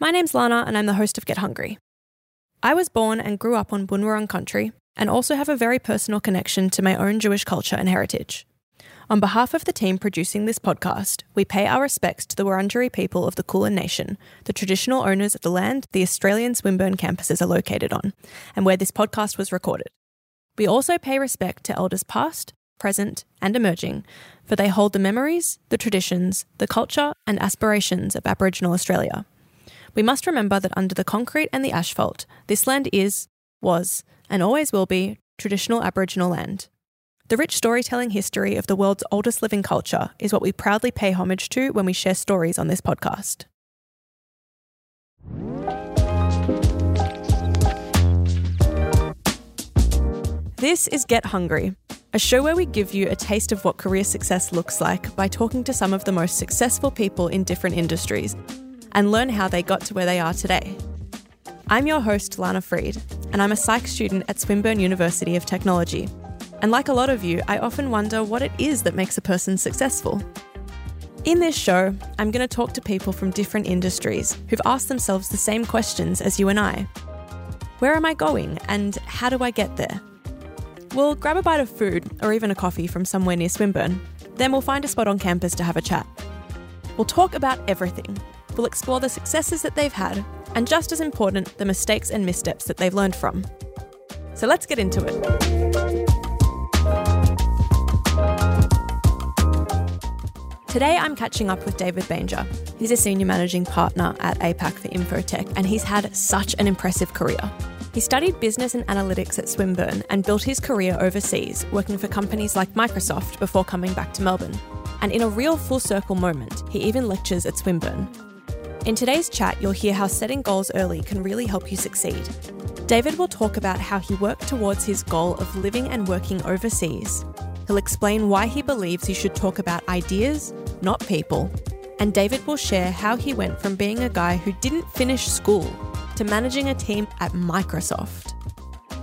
My name's Lana, and I'm the host of Get Hungry. I was born and grew up on Boon Wurrung country, and also have a very personal connection to my own Jewish culture and heritage. On behalf of the team producing this podcast, we pay our respects to the Wurundjeri people of the Kulin Nation, the traditional owners of the land the Australian Swinburne campuses are located on, and where this podcast was recorded. We also pay respect to elders past, present, and emerging, for they hold the memories, the traditions, the culture, and aspirations of Aboriginal Australia. We must remember that under the concrete and the asphalt, this land is, was, and always will be traditional Aboriginal land. The rich storytelling history of the world's oldest living culture is what we proudly pay homage to when we share stories on this podcast. This is Get Hungry, a show where we give you a taste of what career success looks like by talking to some of the most successful people in different industries and learn how they got to where they are today. I'm your host, Lana Freed, and I'm a psych student at Swinburne University of Technology. And like a lot of you, I often wonder what it is that makes a person successful. In this show, I'm going to talk to people from different industries who've asked themselves the same questions as you and I Where am I going, and how do I get there? We'll grab a bite of food or even a coffee from somewhere near Swinburne. Then we'll find a spot on campus to have a chat. We'll talk about everything. We'll explore the successes that they've had, and just as important, the mistakes and missteps that they've learned from. So let's get into it. Today I'm catching up with David Banger. He's a senior managing partner at APAC for Info-Tech, and he's had such an impressive career. He studied business and analytics at Swinburne and built his career overseas, working for companies like Microsoft before coming back to Melbourne. And in a real full circle moment, he even lectures at Swinburne. In today's chat, you'll hear how setting goals early can really help you succeed. David will talk about how he worked towards his goal of living and working overseas. He'll explain why he believes you should talk about ideas, not people. And David will share how he went from being a guy who didn't finish school to managing a team at Microsoft.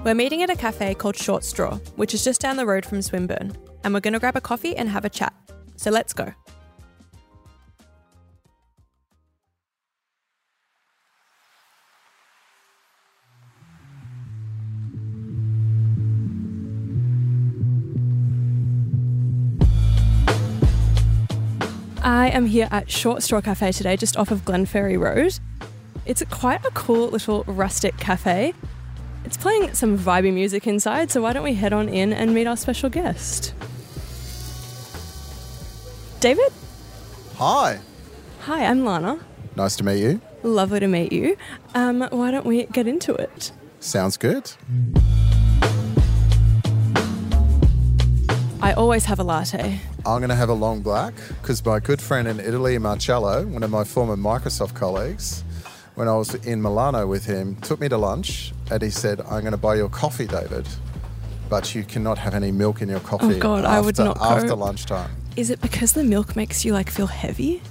We're meeting at a cafe called Short Straw, which is just down the road from Swinburne, and we're going to grab a coffee and have a chat. So let's go. I am here at Short Straw Cafe today, just off of Glenferrie Road. It's quite a cool little rustic cafe. It's playing some vibey music inside, so why don't we head on in and meet our special guest? David? Hi. Hi, I'm Lana. Nice to meet you. Lovely to meet you. Um, why don't we get into it? Sounds good. I always have a latte. I'm going to have a long black because my good friend in Italy, Marcello, one of my former Microsoft colleagues, when I was in Milano with him, took me to lunch and he said, I'm going to buy you a coffee, David, but you cannot have any milk in your oh coffee Oh, God, after, I would not after lunchtime. Is it because the milk makes you like feel heavy?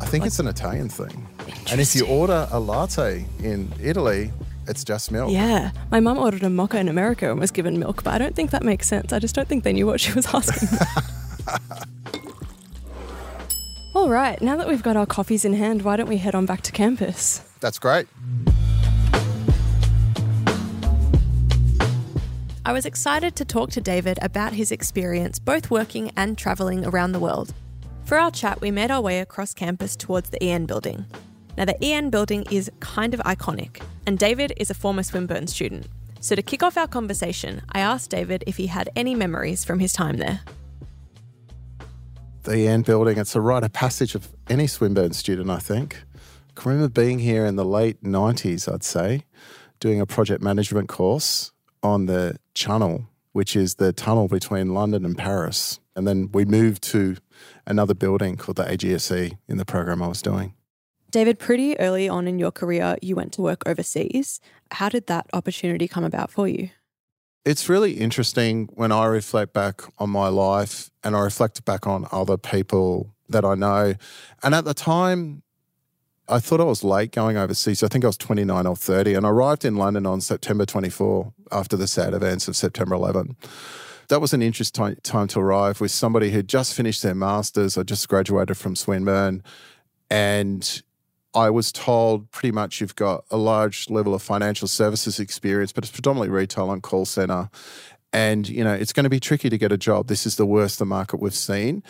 I think it's an Italian thing. And if you order a latte in Italy, it's just milk. Yeah. My mum ordered a mocha in America and was given milk, but I don't think that makes sense. I just don't think they knew what she was asking. All right, now that we've got our coffees in hand, why don't we head on back to campus? That's great. I was excited to talk to David about his experience both working and travelling around the world. For our chat, we made our way across campus towards the EN building. Now, the EN building is kind of iconic, and David is a former Swinburne student. So, to kick off our conversation, I asked David if he had any memories from his time there. the EN building. It's a rite of passage of any Swinburne student, I think. I can remember being here in the late 90s, I'd say, doing a project management course on the Channel, which is the tunnel between London and Paris. And then we moved to another building called the AGSE in the program I was doing. David, pretty early on in your career, you went to work overseas. How did that opportunity come about for you? It's really interesting when I reflect back on my life and I reflect back on other people that I know. And at the time, I thought I was late going overseas. I think I was 29 or 30, and I arrived in London on September 24 after the sad events of September 11. That was an interesting time to arrive with somebody who'd just finished their master's. I just graduated from Swinburne, and I was told pretty much you've got a large level of financial services experience, but it's predominantly retail and call center. And, you know, it's going to be tricky to get a job. This is the worst the market we've seen.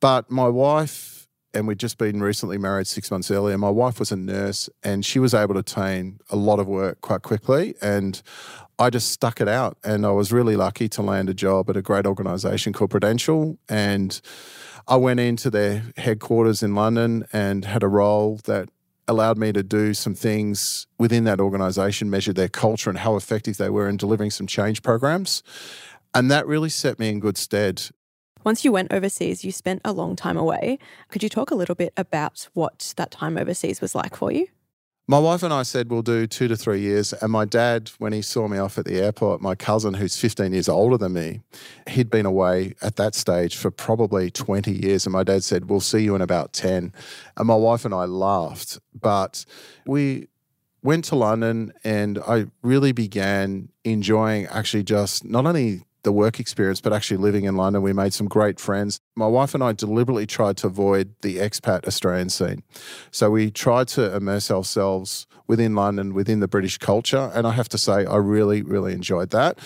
But my wife, and we'd just been recently married six months earlier, my wife was a nurse and she was able to attain a lot of work quite quickly. And I just stuck it out. And I was really lucky to land a job at a great organization called Prudential. And I went into their headquarters in London and had a role that allowed me to do some things within that organization, measure their culture and how effective they were in delivering some change programs. And that really set me in good stead. Once you went overseas, you spent a long time away. Could you talk a little bit about what that time overseas was like for you? My wife and I said we'll do two to three years. And my dad, when he saw me off at the airport, my cousin, who's 15 years older than me, he'd been away at that stage for probably 20 years. And my dad said, We'll see you in about 10. And my wife and I laughed. But we went to London and I really began enjoying actually just not only the work experience, but actually living in London, we made some great friends. My wife and I deliberately tried to avoid the expat Australian scene. So we tried to immerse ourselves within London, within the British culture. And I have to say, I really, really enjoyed that.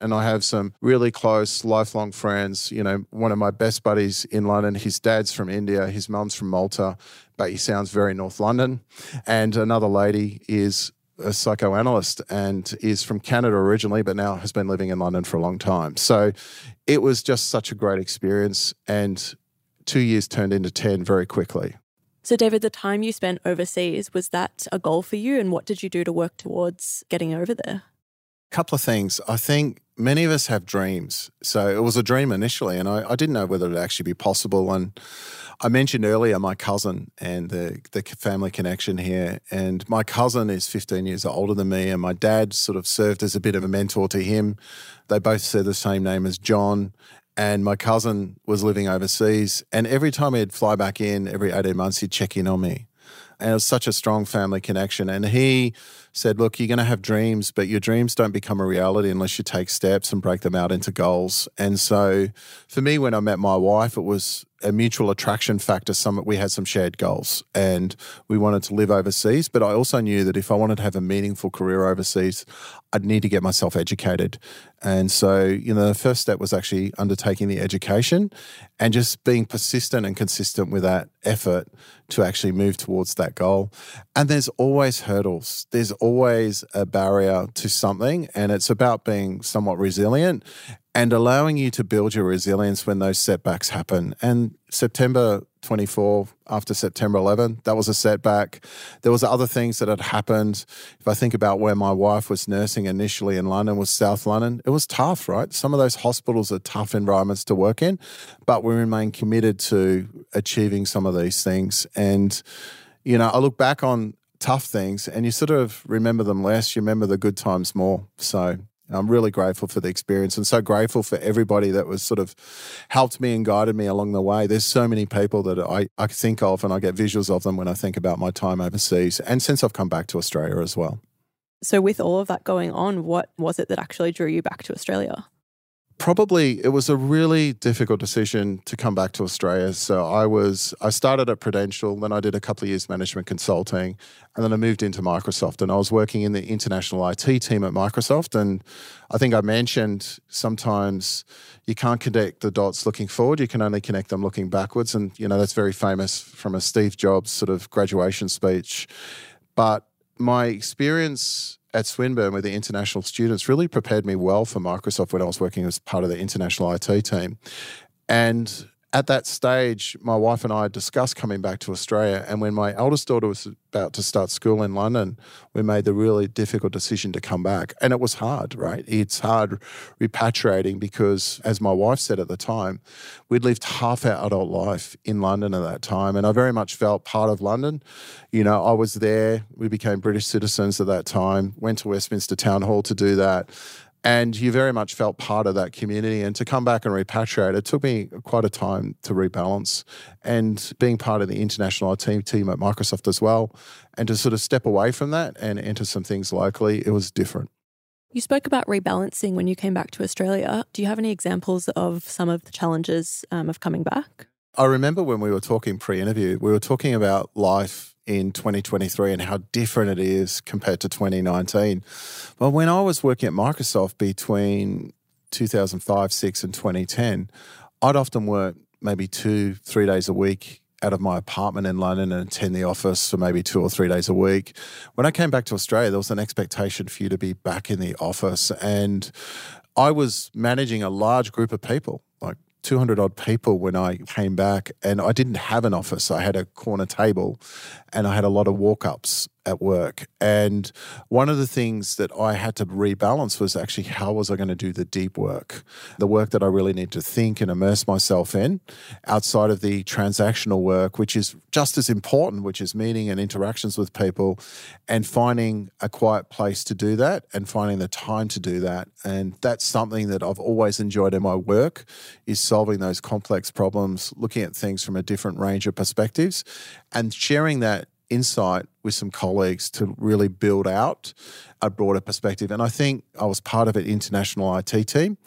And I have some really close, lifelong friends. You know, one of my best buddies in London, his dad's from India, his mum's from Malta, but he sounds very North London. And another lady is a psychoanalyst and is from Canada originally, but now has been living in London for a long time. So it was just such a great experience. And two years turned into 10 very quickly. So, David, the time you spent overseas, was that a goal for you? And what did you do to work towards getting over there? A couple of things. I think many of us have dreams. So it was a dream initially, and I, I didn't know whether it would actually be possible. And I mentioned earlier my cousin and the, the family connection here. And my cousin is 15 years older than me, and my dad sort of served as a bit of a mentor to him. They both share the same name as John. And my cousin was living overseas. And every time he'd fly back in, every 18 months, he'd check in on me. And it was such a strong family connection. And he said, Look, you're going to have dreams, but your dreams don't become a reality unless you take steps and break them out into goals. And so for me, when I met my wife, it was a mutual attraction factor. Some we had some shared goals, and we wanted to live overseas. But I also knew that if I wanted to have a meaningful career overseas, I'd need to get myself educated. And so, you know, the first step was actually undertaking the education, and just being persistent and consistent with that effort to actually move towards that goal. And there's always hurdles. There's always a barrier to something, and it's about being somewhat resilient and allowing you to build your resilience when those setbacks happen. And September 24, after September 11, that was a setback. There was other things that had happened. If I think about where my wife was nursing initially in London was South London, it was tough, right? Some of those hospitals are tough environments to work in, but we remain committed to achieving some of these things. And, you know, I look back on tough things and you sort of remember them less, you remember the good times more. So I'm really grateful for the experience and so grateful for everybody that was sort of helped me and guided me along the way. There's so many people that I, I think of and I get visuals of them when I think about my time overseas and since I've come back to Australia as well. So, with all of that going on, what was it that actually drew you back to Australia? Probably it was a really difficult decision to come back to Australia. So I was I started at Prudential, then I did a couple of years management consulting, and then I moved into Microsoft and I was working in the international IT team at Microsoft and I think I mentioned sometimes you can't connect the dots looking forward, you can only connect them looking backwards and you know that's very famous from a Steve Jobs sort of graduation speech. But my experience at Swinburne with the international students really prepared me well for Microsoft when I was working as part of the international IT team. And at that stage, my wife and I discussed coming back to Australia. And when my eldest daughter was about to start school in London, we made the really difficult decision to come back. And it was hard, right? It's hard repatriating because, as my wife said at the time, we'd lived half our adult life in London at that time. And I very much felt part of London. You know, I was there. We became British citizens at that time, went to Westminster Town Hall to do that and you very much felt part of that community. And to come back and repatriate, it took me quite a time to rebalance. And being part of the international team team at Microsoft as well, and to sort of step away from that and enter some things locally, it was different. You spoke about rebalancing when you came back to Australia. Do you have any examples of some of the challenges um, of coming back? I remember when we were talking pre interview, we were talking about life in 2023 and how different it is compared to 2019. Well, when I was working at Microsoft between 2005, 6, and 2010, I'd often work maybe two, three days a week out of my apartment in London and attend the office for maybe two or three days a week. When I came back to Australia, there was an expectation for you to be back in the office. And I was managing a large group of people, 200 odd people when I came back, and I didn't have an office. I had a corner table and I had a lot of walk ups at work. And one of the things that I had to rebalance was actually how was I going to do the deep work, the work that I really need to think and immerse myself in outside of the transactional work, which is just as important, which is meeting and interactions with people and finding a quiet place to do that and finding the time to do that. And that's something that I've always enjoyed in my work is solving those complex problems, looking at things from a different range of perspectives and sharing that insight with some colleagues to really build out a broader perspective. And I think I was part of an international IT team.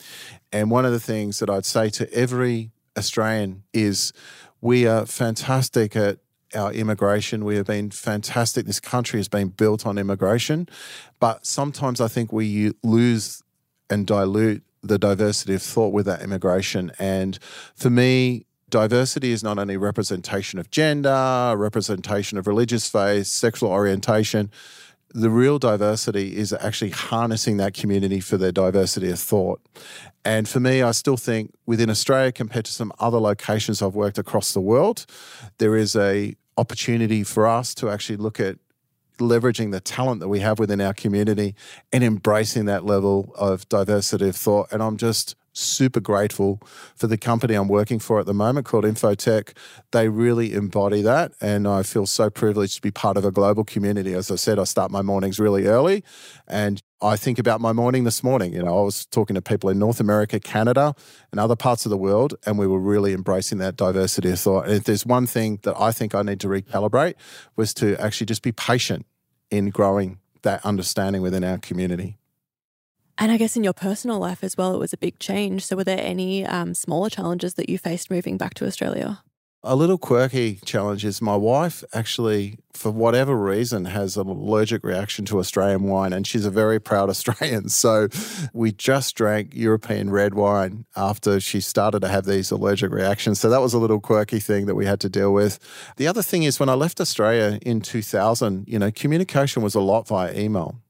And one of the things that I'd say to every Australian is we are fantastic at our immigration. We have been fantastic. This country has been built on immigration. But sometimes I think we lose and dilute the diversity of thought with that immigration. And for me, diversity is not only representation of gender, representation of religious faith, sexual orientation. The real diversity is actually harnessing that community for their diversity of thought. And for me, I still think within Australia, compared to some other locations I've worked across the world, there is a opportunity for us to actually look at leveraging the talent that we have within our community and embracing that level of diversity of thought. And I'm just super grateful for the company I'm working for at the moment called Info-Tech. They really embody that. And I feel so privileged to be part of a global community. As I said, I start my mornings really early and I think about my morning this morning. You know, I was talking to people in North America, Canada, and other parts of the world, and we were really embracing that diversity of thought. And if there's one thing that I think I need to recalibrate was to actually just be patient in growing that understanding within our community. And I guess in your personal life as well, it was a big change. So, were there any um, smaller challenges that you faced moving back to Australia? A little quirky challenge is my wife actually, for whatever reason, has an allergic reaction to Australian wine, and she's a very proud Australian. So we just drank European red wine after she started to have these allergic reactions. So that was a little quirky thing that we had to deal with. The other thing is when I left Australia in 2000, you know, communication was a lot via email.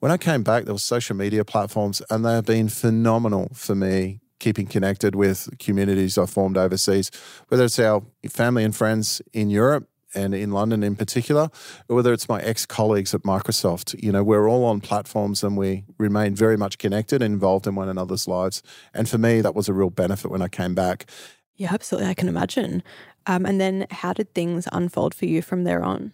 When I came back, there were social media platforms, and they have been phenomenal for me keeping connected with communities I formed overseas, whether it's our family and friends in Europe and in London in particular, or whether it's my ex colleagues at Microsoft. You know, we're all on platforms and we remain very much connected and involved in one another's lives. And for me, that was a real benefit when I came back. Yeah, absolutely. I can imagine. Um, and then how did things unfold for you from there on?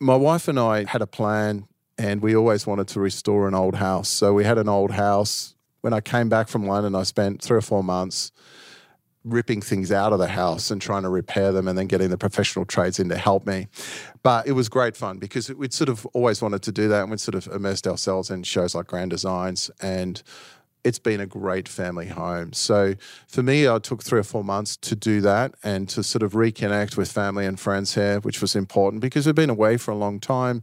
My wife and I had a plan and we always wanted to restore an old house. So we had an old house when I came back from London, I spent three or four months ripping things out of the house and trying to repair them and then getting the professional trades in to help me. But it was great fun because we'd sort of always wanted to do that and we'd sort of immersed ourselves in shows like Grand Designs and it's been a great family home. So for me, I took three or four months to do that and to sort of reconnect with family and friends here, which was important because we've been away for a long time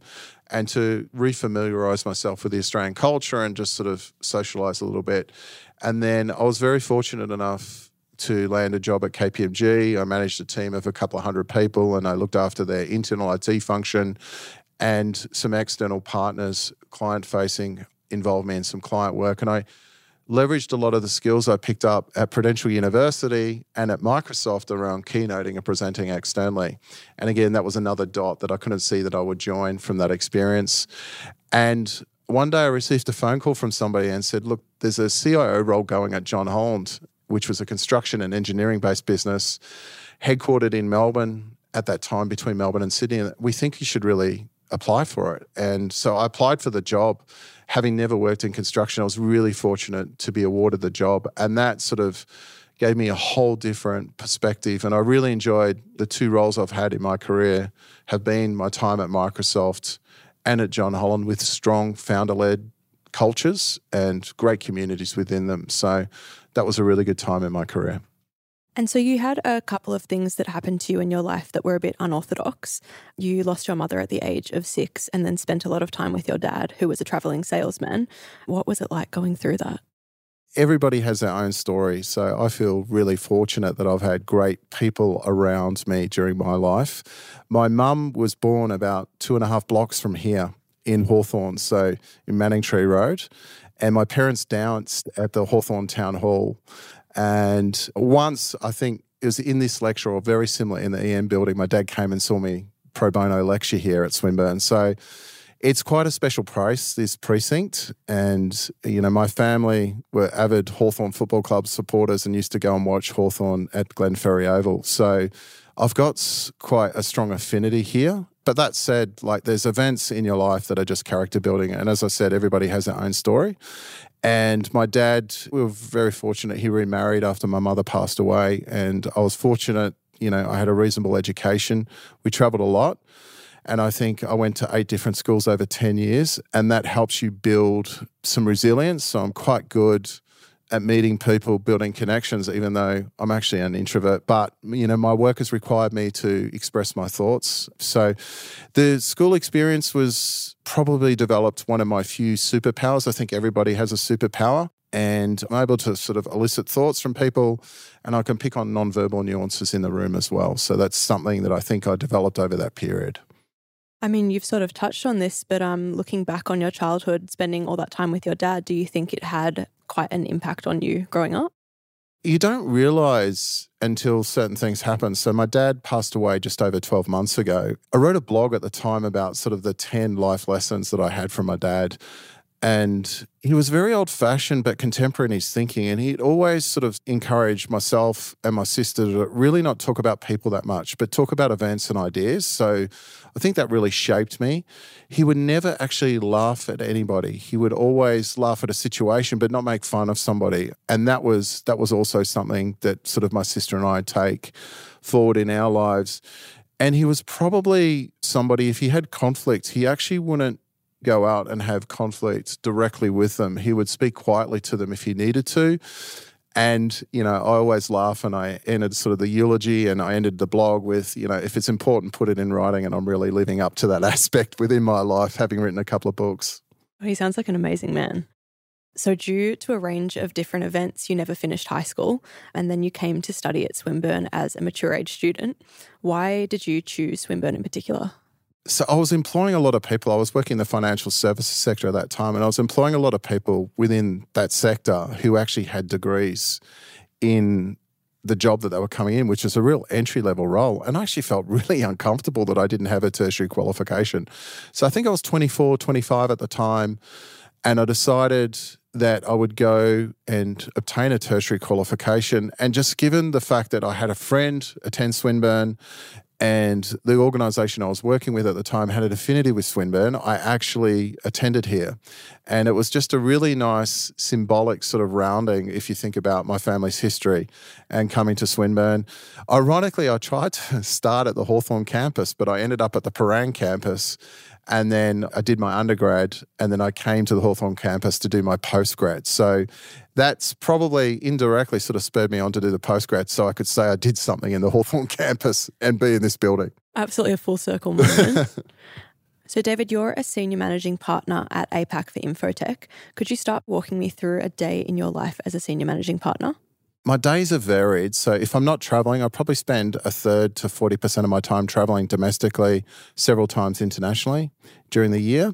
and to refamiliarize myself with the Australian culture and just sort of socialize a little bit. And then I was very fortunate enough to land a job at KPMG. I managed a team of a couple of hundred people and I looked after their internal IT function and some external partners, client facing, involved me in some client work. And I leveraged a lot of the skills I picked up at Prudential University and at Microsoft around keynoting and presenting externally. And again, that was another dot that I couldn't see that I would join from that experience. And one day I received a phone call from somebody and said, Look, there's a CIO role going at John Holland, which was a construction and engineering based business headquartered in Melbourne at that time between Melbourne and Sydney. And we think you should really apply for it. And so I applied for the job having never worked in construction, I was really fortunate to be awarded the job. And that sort of gave me a whole different perspective. And I really enjoyed the two roles I've had in my career have been my time at Microsoft and at John Holland with strong founder led cultures and great communities within them. So that was a really good time in my career. And so you had a couple of things that happened to you in your life that were a bit unorthodox. You lost your mother at the age of six and then spent a lot of time with your dad, who was a traveling salesman. What was it like going through that? Everybody has their own story. So I feel really fortunate that I've had great people around me during my life. My mum was born about two and a half blocks from here in Hawthorn, so in Manningtree Road. And my parents danced at the Hawthorn Town Hall and once, I think it was in this lecture or very similar in the EN building, my dad came and saw me pro bono lecture here at Swinburne. So it's quite a special place, this precinct. And, you know, my family were avid Hawthorn Football Club supporters and used to go and watch Hawthorn at Glenferrie Oval. So I've got quite a strong affinity here. But that said, like there's events in your life that are just character building. And as I said, everybody has their own story. And my dad, we were very fortunate. He remarried after my mother passed away. And I was fortunate, you know, I had a reasonable education. We traveled a lot. And I think I went to eight different schools over 10 years. And that helps you build some resilience. So I'm quite good at meeting people, building connections, even though I'm actually an introvert. But, you know, my work has required me to express my thoughts. So the school experience was probably developed one of my few superpowers. I think everybody has a superpower. And I'm able to sort of elicit thoughts from people, and I can pick on nonverbal nuances in the room as well. So that's something that I think I developed over that period. I mean, you've sort of touched on this, but um, looking back on your childhood, spending all that time with your dad, do you think it had quite an impact on you growing up? You don't realize until certain things happen. So, my dad passed away just over 12 months ago. I wrote a blog at the time about sort of the 10 life lessons that I had from my dad. And he was very old fashioned but contemporary in his thinking. And he'd always sort of encouraged myself and my sister to really not talk about people that much, but talk about events and ideas. So I think that really shaped me. He would never actually laugh at anybody. He would always laugh at a situation, but not make fun of somebody. And that was that was also something that sort of my sister and I take forward in our lives. And he was probably somebody, if he had conflict, he actually wouldn't go out and have conflict directly with them. He would speak quietly to them if he needed to. And, you know, I always laugh and I ended sort of the eulogy and I ended the blog with, you know, if it's important, put it in writing. And I'm really living up to that aspect within my life, having written a couple of books. He sounds like an amazing man. So, due to a range of different events, you never finished high school and then you came to study at Swinburne as a mature age student. Why did you choose Swinburne in particular? So I was employing a lot of people. I was working in the financial services sector at that time, and I was employing a lot of people within that sector who actually had degrees in the job that they were coming in, which is a real entry level role. And I actually felt really uncomfortable that I didn't have a tertiary qualification. So I think I was 24, 25 at the time, and I decided that I would go and obtain a tertiary qualification. And just given the fact that I had a friend attend Swinburne and the organization I was working with at the time had an affinity with Swinburne. I actually attended here. And it was just a really nice symbolic sort of rounding if you think about my family's history and coming to Swinburne. Ironically, I tried to start at the Hawthorn campus, but I ended up at the Prahran campus. And then I did my undergrad, and then I came to the Hawthorn campus to do my postgrad. So that's probably indirectly sort of spurred me on to do the postgrad so I could say I did something in the Hawthorn campus and be in this building. Absolutely a full circle moment. so, David, you're a senior managing partner at APAC for Info-Tech. Could you start walking me through a day in your life as a senior managing partner? My days are varied. So if I'm not traveling, I probably spend a third to 40% of my time traveling domestically, several times internationally during the year.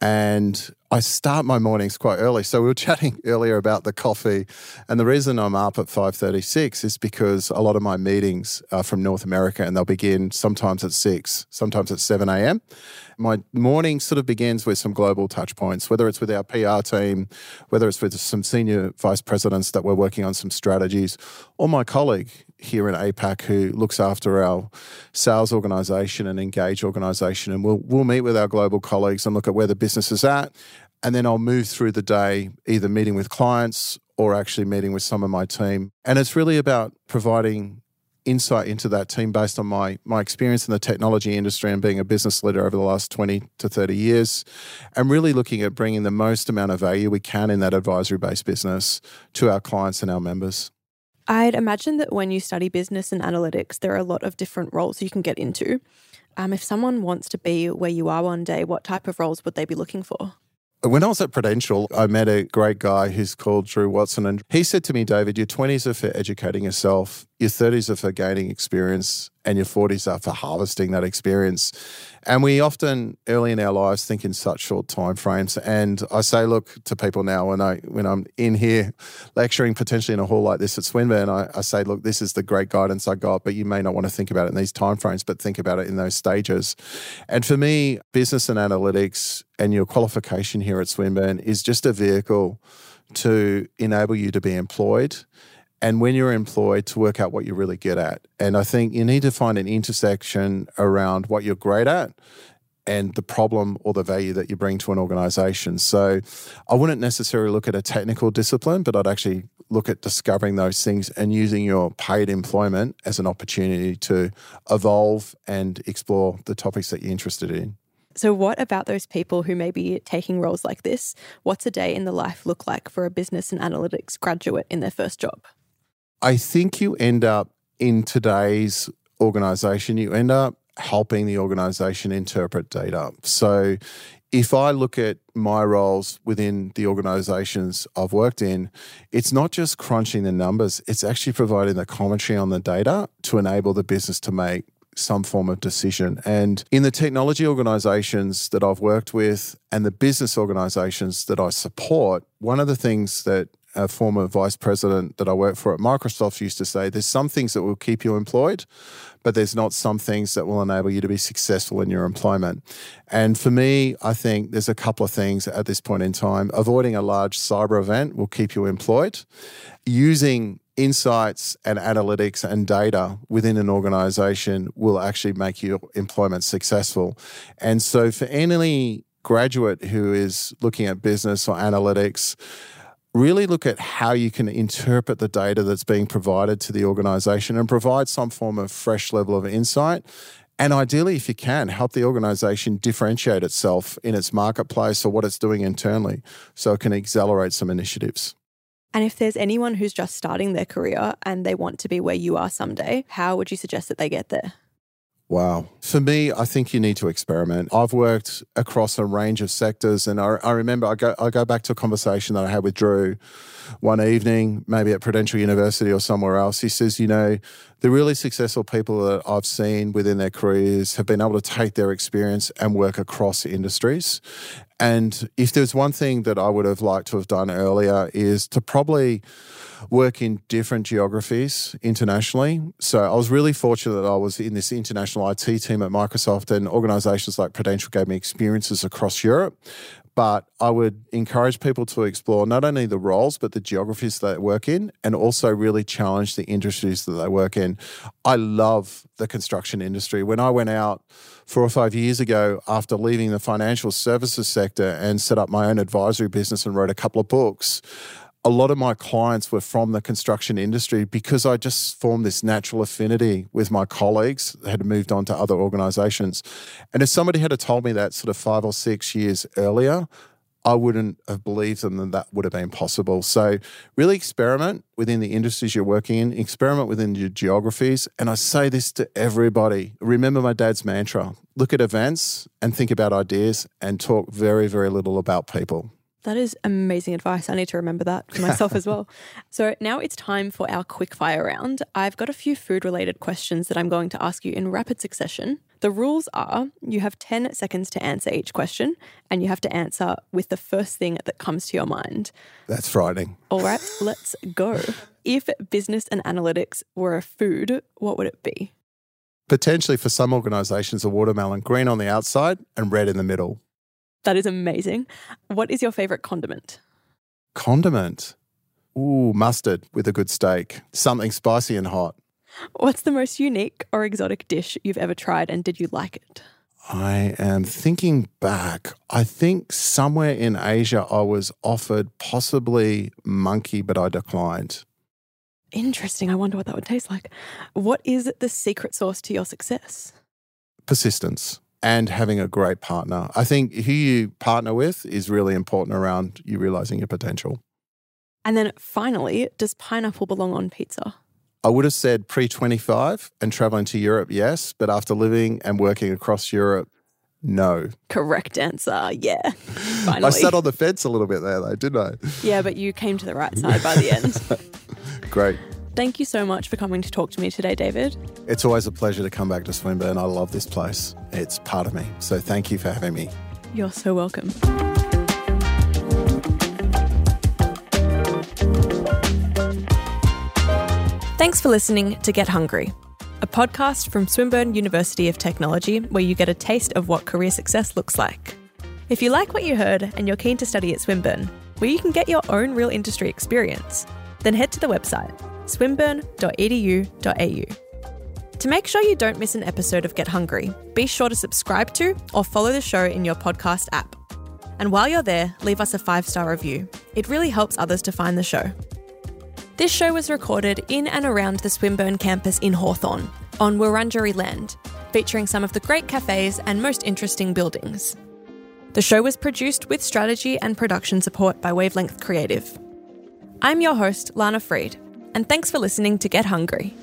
And I start my mornings quite early. So we were chatting earlier about the coffee, and the reason I'm up at 5:36 is because a lot of my meetings are from North America, and they'll begin sometimes at six, sometimes at 7 a.m. My morning sort of begins with some global touch points, whether it's with our PR team, whether it's with some senior vice presidents that we're working on some strategies, or my colleague here in APAC who looks after our sales organization and engage organization. And we'll, we'll meet with our global colleagues and look at where the business is at. And then I'll move through the day, either meeting with clients or actually meeting with some of my team. And it's really about providing insight into that team based on my my experience in the technology industry and being a business leader over the last 20 to 30 years and really looking at bringing the most amount of value we can in that advisory based business to our clients and our members I'd imagine that when you study business and analytics, there are a lot of different roles you can get into. Um, if someone wants to be where you are one day, what type of roles would they be looking for? When I was at Prudential, I met a great guy who's called Drew Watson. And he said to me, David, your 20s are for educating yourself, your 30s are for gaining experience, and your 40s are for harvesting that experience. And we often early in our lives think in such short time frames. And I say, look to people now when I when I'm in here lecturing potentially in a hall like this at Swinburne, I, I say, look, this is the great guidance I got, but you may not want to think about it in these time frames, but think about it in those stages. And for me, business and analytics and your qualification here at Swinburne is just a vehicle to enable you to be employed and when you're employed to work out what you're really good at. And I think you need to find an intersection around what you're great at and the problem or the value that you bring to an organization. So I wouldn't necessarily look at a technical discipline, but I'd actually look at discovering those things and using your paid employment as an opportunity to evolve and explore the topics that you're interested in. So, what about those people who may be taking roles like this? What's a day in the life look like for a business and analytics graduate in their first job? I think you end up in today's organization, you end up helping the organization interpret data. So if I look at my roles within the organizations I've worked in, it's not just crunching the numbers, it's actually providing the commentary on the data to enable the business to make some form of decision. And in the technology organizations that I've worked with and the business organizations that I support, one of the things that a former vice president that I worked for at Microsoft used to say there's some things that will keep you employed, but there's not some things that will enable you to be successful in your employment. And for me, I think there's a couple of things at this point in time. Avoiding a large cyber event will keep you employed. Using insights and analytics and data within an organization will actually make your employment successful. And so for any graduate who is looking at business or analytics, really look at how you can interpret the data that's being provided to the organization and provide some form of fresh level of insight. And ideally, if you can, help the organization differentiate itself in its marketplace or what it's doing internally so it can accelerate some initiatives. And if there's anyone who's just starting their career and they want to be where you are someday, how would you suggest that they get there? Wow. For me, I think you need to experiment. I've worked across a range of sectors, and I, I, remember I go, I go back to a conversation that I had with Drew one evening, maybe at Prudential University or somewhere else. He says, You know, the really successful people that I've seen within their careers have been able to take their experience and work across industries. And if there's one thing that I would have liked to have done earlier is to probably work in different geographies internationally. So I was really fortunate that I was in this international IT team at Microsoft, and organizations like Prudential gave me experiences across Europe. But I would encourage people to explore not only the roles, but the geographies they work in, and also really challenge the industries that they work in. I love the construction industry. When I went out four or five years ago after leaving the financial services sector and set up my own advisory business and wrote a couple of books, a lot of my clients were from the construction industry because I just formed this natural affinity with my colleagues that had moved on to other organizations. And if somebody had told me that sort of five or six years earlier, I wouldn't have believed them that that would have been possible. So, really experiment within the industries you're working in, experiment within your geographies. And I say this to everybody remember my dad's mantra look at events and think about ideas and talk very, very little about people. That is amazing advice. I need to remember that for myself as well. So now it's time for our quick fire round. I've got a few food related questions that I'm going to ask you in rapid succession. The rules are you have 10 seconds to answer each question, and you have to answer with the first thing that comes to your mind. That's frightening. All right, let's go. If business and analytics were a food, what would it be? Potentially for some organizations, a watermelon, green on the outside and red in the middle. That is amazing. What is your favorite condiment? Condiment? Ooh, mustard with a good steak. Something spicy and hot. What's the most unique or exotic dish you've ever tried and did you like it? I am thinking back. I think somewhere in Asia I was offered possibly monkey, but I declined. Interesting. I wonder what that would taste like. What is the secret sauce to your success? Persistence and having a great partner. I think who you partner with is really important around you realizing your potential. And then finally, does pineapple belong on pizza? I would have said pre 25 and traveling to Europe, yes. But after living and working across Europe, no. Correct answer. Yeah. Finally. I sat on the fence a little bit there, though, didn't I? Yeah, but you came to the right side by the end. Great. Thank you so much for coming to talk to me today, David. It's always a pleasure to come back to Swinburne. I love this place. It's part of me. So thank you for having me. You're so welcome. Thanks for listening to Get Hungry, a podcast from Swinburne University of Technology where you get a taste of what career success looks like. If you like what you heard and you're keen to study at Swinburne, where you can get your own real industry experience, then head to the website swinburne.edu.au. To make sure you don't miss an episode of Get Hungry, be sure to subscribe to or follow the show in your podcast app. And while you're there, leave us a five star review. It really helps others to find the show. This show was recorded in and around the Swinburne campus in Hawthorn, on Wurundjeri land, featuring some of the great cafes and most interesting buildings. The show was produced with strategy and production support by Wavelength Creative. I'm your host, Lana Freed, and thanks for listening to Get Hungry.